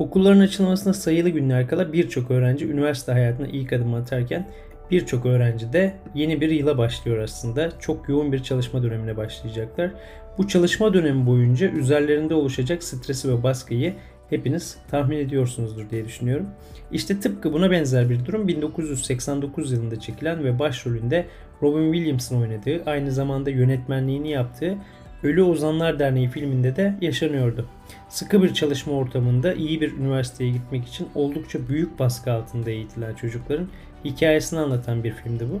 Okulların açılmasına sayılı günler kala birçok öğrenci üniversite hayatına ilk adım atarken birçok öğrenci de yeni bir yıla başlıyor aslında. Çok yoğun bir çalışma dönemine başlayacaklar. Bu çalışma dönemi boyunca üzerlerinde oluşacak stresi ve baskıyı hepiniz tahmin ediyorsunuzdur diye düşünüyorum. İşte tıpkı buna benzer bir durum 1989 yılında çekilen ve başrolünde Robin Williams'ın oynadığı, aynı zamanda yönetmenliğini yaptığı Ölü Ozanlar Derneği filminde de yaşanıyordu. Sıkı bir çalışma ortamında iyi bir üniversiteye gitmek için oldukça büyük baskı altında eğitilen çocukların hikayesini anlatan bir filmdi bu.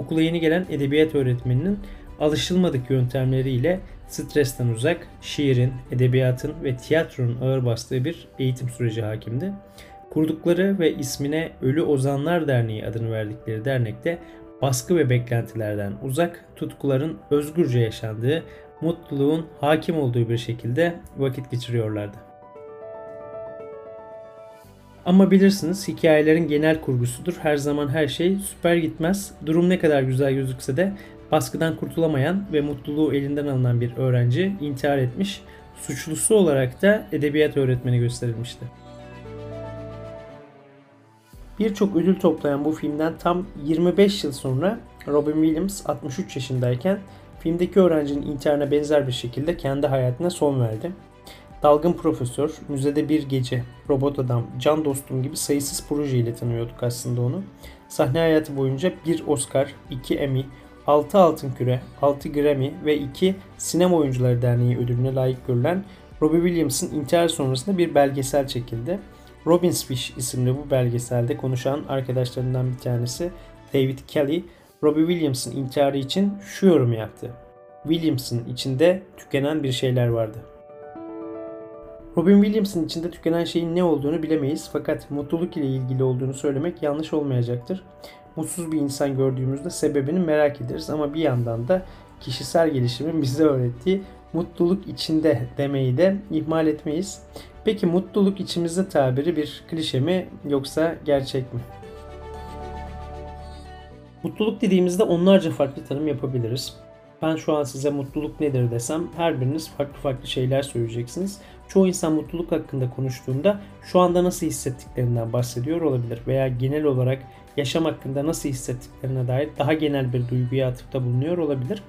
Okula yeni gelen edebiyat öğretmeninin alışılmadık yöntemleriyle stresten uzak, şiirin, edebiyatın ve tiyatronun ağır bastığı bir eğitim süreci hakimdi. Kurdukları ve ismine Ölü Ozanlar Derneği adını verdikleri dernekte baskı ve beklentilerden uzak, tutkuların özgürce yaşandığı, mutluluğun hakim olduğu bir şekilde vakit geçiriyorlardı. Ama bilirsiniz hikayelerin genel kurgusudur. Her zaman her şey süper gitmez. Durum ne kadar güzel gözükse de baskıdan kurtulamayan ve mutluluğu elinden alınan bir öğrenci intihar etmiş. Suçlusu olarak da edebiyat öğretmeni gösterilmişti. Birçok ödül toplayan bu filmden tam 25 yıl sonra Robin Williams 63 yaşındayken filmdeki öğrencinin intiharına benzer bir şekilde kendi hayatına son verdi. Dalgın Profesör, Müzede Bir Gece, Robot Adam, Can Dostum gibi sayısız projeyle tanıyorduk aslında onu. Sahne hayatı boyunca bir Oscar, iki Emmy, 6 Altın Küre, 6 Grammy ve 2 Sinema Oyuncuları Derneği ödülüne layık görülen Robbie Williams'ın intihar sonrasında bir belgesel çekildi. Robin's Fish isimli bu belgeselde konuşan arkadaşlarından bir tanesi David Kelly, Robbie Williams'ın intiharı için şu yorum yaptı. Williams'ın içinde tükenen bir şeyler vardı. Robin Williams'ın içinde tükenen şeyin ne olduğunu bilemeyiz fakat mutluluk ile ilgili olduğunu söylemek yanlış olmayacaktır. Mutsuz bir insan gördüğümüzde sebebini merak ederiz ama bir yandan da kişisel gelişimin bize öğrettiği mutluluk içinde demeyi de ihmal etmeyiz. Peki mutluluk içimizde tabiri bir klişe mi yoksa gerçek mi? Mutluluk dediğimizde onlarca farklı tanım yapabiliriz. Ben şu an size mutluluk nedir desem her biriniz farklı farklı şeyler söyleyeceksiniz. Çoğu insan mutluluk hakkında konuştuğunda şu anda nasıl hissettiklerinden bahsediyor olabilir veya genel olarak yaşam hakkında nasıl hissettiklerine dair daha genel bir duyguya atıfta bulunuyor olabilir.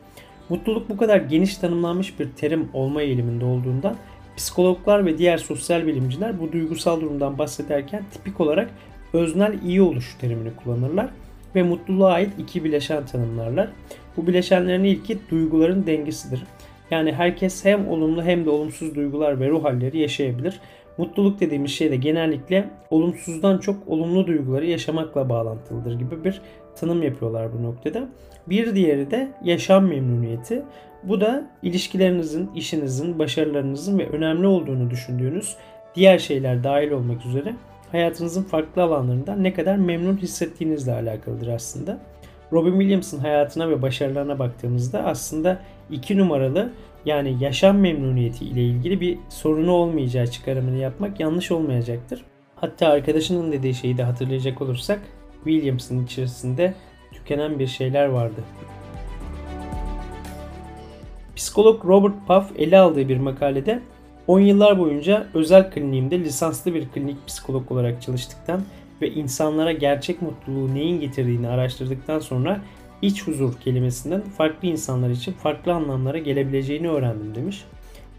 Mutluluk bu kadar geniş tanımlanmış bir terim olma eğiliminde olduğundan psikologlar ve diğer sosyal bilimciler bu duygusal durumdan bahsederken tipik olarak öznel iyi oluş terimini kullanırlar ve mutluluğa ait iki bileşen tanımlarlar. Bu bileşenlerin ilki duyguların dengesidir. Yani herkes hem olumlu hem de olumsuz duygular ve ruh halleri yaşayabilir. Mutluluk dediğimiz şey de genellikle olumsuzdan çok olumlu duyguları yaşamakla bağlantılıdır gibi bir tanım yapıyorlar bu noktada. Bir diğeri de yaşam memnuniyeti. Bu da ilişkilerinizin, işinizin, başarılarınızın ve önemli olduğunu düşündüğünüz diğer şeyler dahil olmak üzere hayatınızın farklı alanlarında ne kadar memnun hissettiğinizle alakalıdır aslında. Robin Williams'ın hayatına ve başarılarına baktığımızda aslında iki numaralı yani yaşam memnuniyeti ile ilgili bir sorunu olmayacağı çıkarımını yapmak yanlış olmayacaktır. Hatta arkadaşının dediği şeyi de hatırlayacak olursak Williams'ın içerisinde tükenen bir şeyler vardı. Psikolog Robert Puff ele aldığı bir makalede 10 yıllar boyunca özel kliniğimde lisanslı bir klinik psikolog olarak çalıştıktan ve insanlara gerçek mutluluğu neyin getirdiğini araştırdıktan sonra iç huzur kelimesinden farklı insanlar için farklı anlamlara gelebileceğini öğrendim demiş.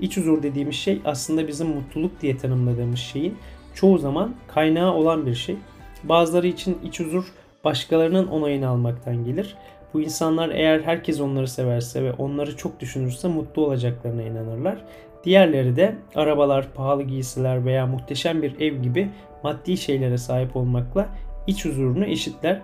İç huzur dediğimiz şey aslında bizim mutluluk diye tanımladığımız şeyin çoğu zaman kaynağı olan bir şey. Bazıları için iç huzur başkalarının onayını almaktan gelir. Bu insanlar eğer herkes onları severse ve onları çok düşünürse mutlu olacaklarına inanırlar. Diğerleri de arabalar, pahalı giysiler veya muhteşem bir ev gibi maddi şeylere sahip olmakla iç huzurunu eşitler.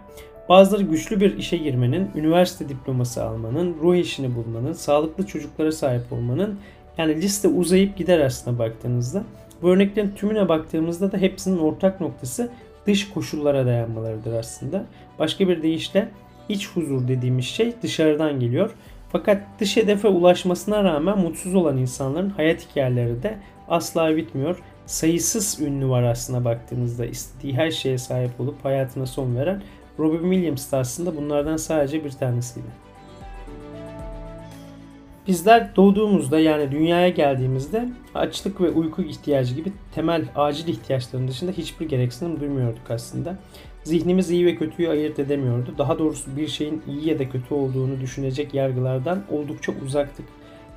Bazıları güçlü bir işe girmenin, üniversite diploması almanın, ruh eşini bulmanın, sağlıklı çocuklara sahip olmanın yani liste uzayıp gider aslında baktığınızda. Bu örneklerin tümüne baktığımızda da hepsinin ortak noktası dış koşullara dayanmalarıdır aslında. Başka bir deyişle iç huzur dediğimiz şey dışarıdan geliyor. Fakat dış hedefe ulaşmasına rağmen mutsuz olan insanların hayat hikayeleri de asla bitmiyor. Sayısız ünlü var aslında baktığınızda istediği her şeye sahip olup hayatına son veren Robin Williams da aslında bunlardan sadece bir tanesiydi. Bizler doğduğumuzda yani dünyaya geldiğimizde açlık ve uyku ihtiyacı gibi temel acil ihtiyaçların dışında hiçbir gereksinim duymuyorduk aslında. Zihnimiz iyi ve kötüyü ayırt edemiyordu. Daha doğrusu bir şeyin iyi ya da kötü olduğunu düşünecek yargılardan oldukça uzaktık.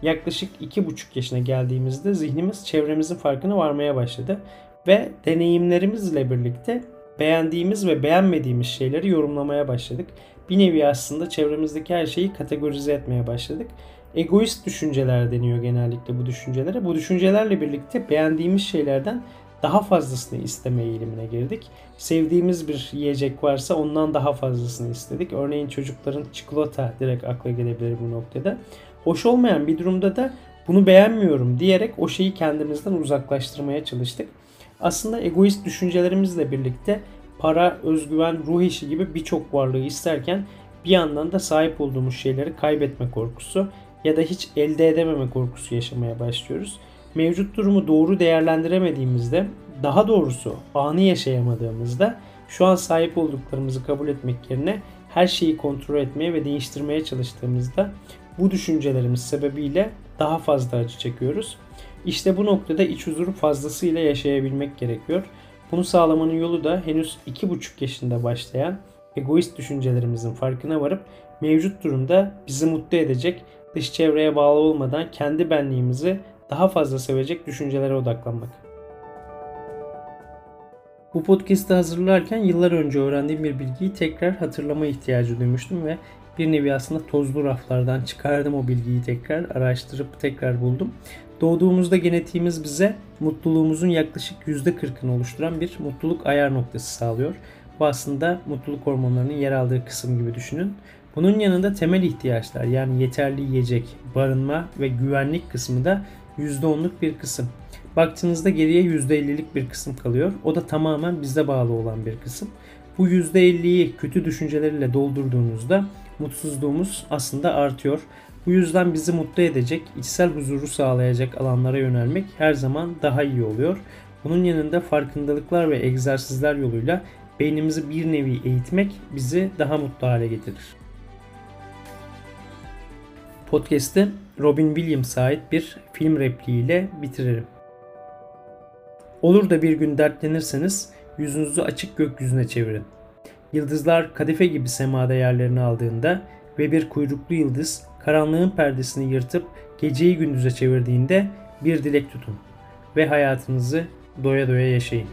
Yaklaşık 2,5 yaşına geldiğimizde zihnimiz çevremizin farkına varmaya başladı ve deneyimlerimizle birlikte beğendiğimiz ve beğenmediğimiz şeyleri yorumlamaya başladık. Bir nevi aslında çevremizdeki her şeyi kategorize etmeye başladık. Egoist düşünceler deniyor genellikle bu düşüncelere. Bu düşüncelerle birlikte beğendiğimiz şeylerden daha fazlasını isteme eğilimine girdik. Sevdiğimiz bir yiyecek varsa ondan daha fazlasını istedik. Örneğin çocukların çikolata direkt akla gelebilir bu noktada. Hoş olmayan bir durumda da bunu beğenmiyorum diyerek o şeyi kendimizden uzaklaştırmaya çalıştık. Aslında egoist düşüncelerimizle birlikte para, özgüven, ruh işi gibi birçok varlığı isterken bir yandan da sahip olduğumuz şeyleri kaybetme korkusu ya da hiç elde edememe korkusu yaşamaya başlıyoruz. Mevcut durumu doğru değerlendiremediğimizde, daha doğrusu anı yaşayamadığımızda şu an sahip olduklarımızı kabul etmek yerine her şeyi kontrol etmeye ve değiştirmeye çalıştığımızda bu düşüncelerimiz sebebiyle daha fazla acı çekiyoruz. İşte bu noktada iç huzuru fazlasıyla yaşayabilmek gerekiyor. Bunu sağlamanın yolu da henüz 2,5 yaşında başlayan egoist düşüncelerimizin farkına varıp mevcut durumda bizi mutlu edecek, dış çevreye bağlı olmadan kendi benliğimizi daha fazla sevecek düşüncelere odaklanmak. Bu podcast'ı hazırlarken yıllar önce öğrendiğim bir bilgiyi tekrar hatırlama ihtiyacı duymuştum ve bir nevi aslında tozlu raflardan çıkardım o bilgiyi tekrar araştırıp tekrar buldum. Doğduğumuzda genetiğimiz bize mutluluğumuzun yaklaşık %40'ını oluşturan bir mutluluk ayar noktası sağlıyor. Bu aslında mutluluk hormonlarının yer aldığı kısım gibi düşünün. Bunun yanında temel ihtiyaçlar yani yeterli yiyecek, barınma ve güvenlik kısmı da %10'luk bir kısım. Baktığınızda geriye %50'lik bir kısım kalıyor. O da tamamen bize bağlı olan bir kısım. Bu %50'yi kötü düşünceleriyle doldurduğunuzda mutsuzluğumuz aslında artıyor. Bu yüzden bizi mutlu edecek, içsel huzuru sağlayacak alanlara yönelmek her zaman daha iyi oluyor. Bunun yanında farkındalıklar ve egzersizler yoluyla beynimizi bir nevi eğitmek bizi daha mutlu hale getirir. Podcast'ı Robin Williams'a ait bir film repliğiyle bitiririm. Olur da bir gün dertlenirseniz yüzünüzü açık gökyüzüne çevirin. Yıldızlar kadife gibi semada yerlerini aldığında ve bir kuyruklu yıldız karanlığın perdesini yırtıp geceyi gündüze çevirdiğinde bir dilek tutun ve hayatınızı doya doya yaşayın.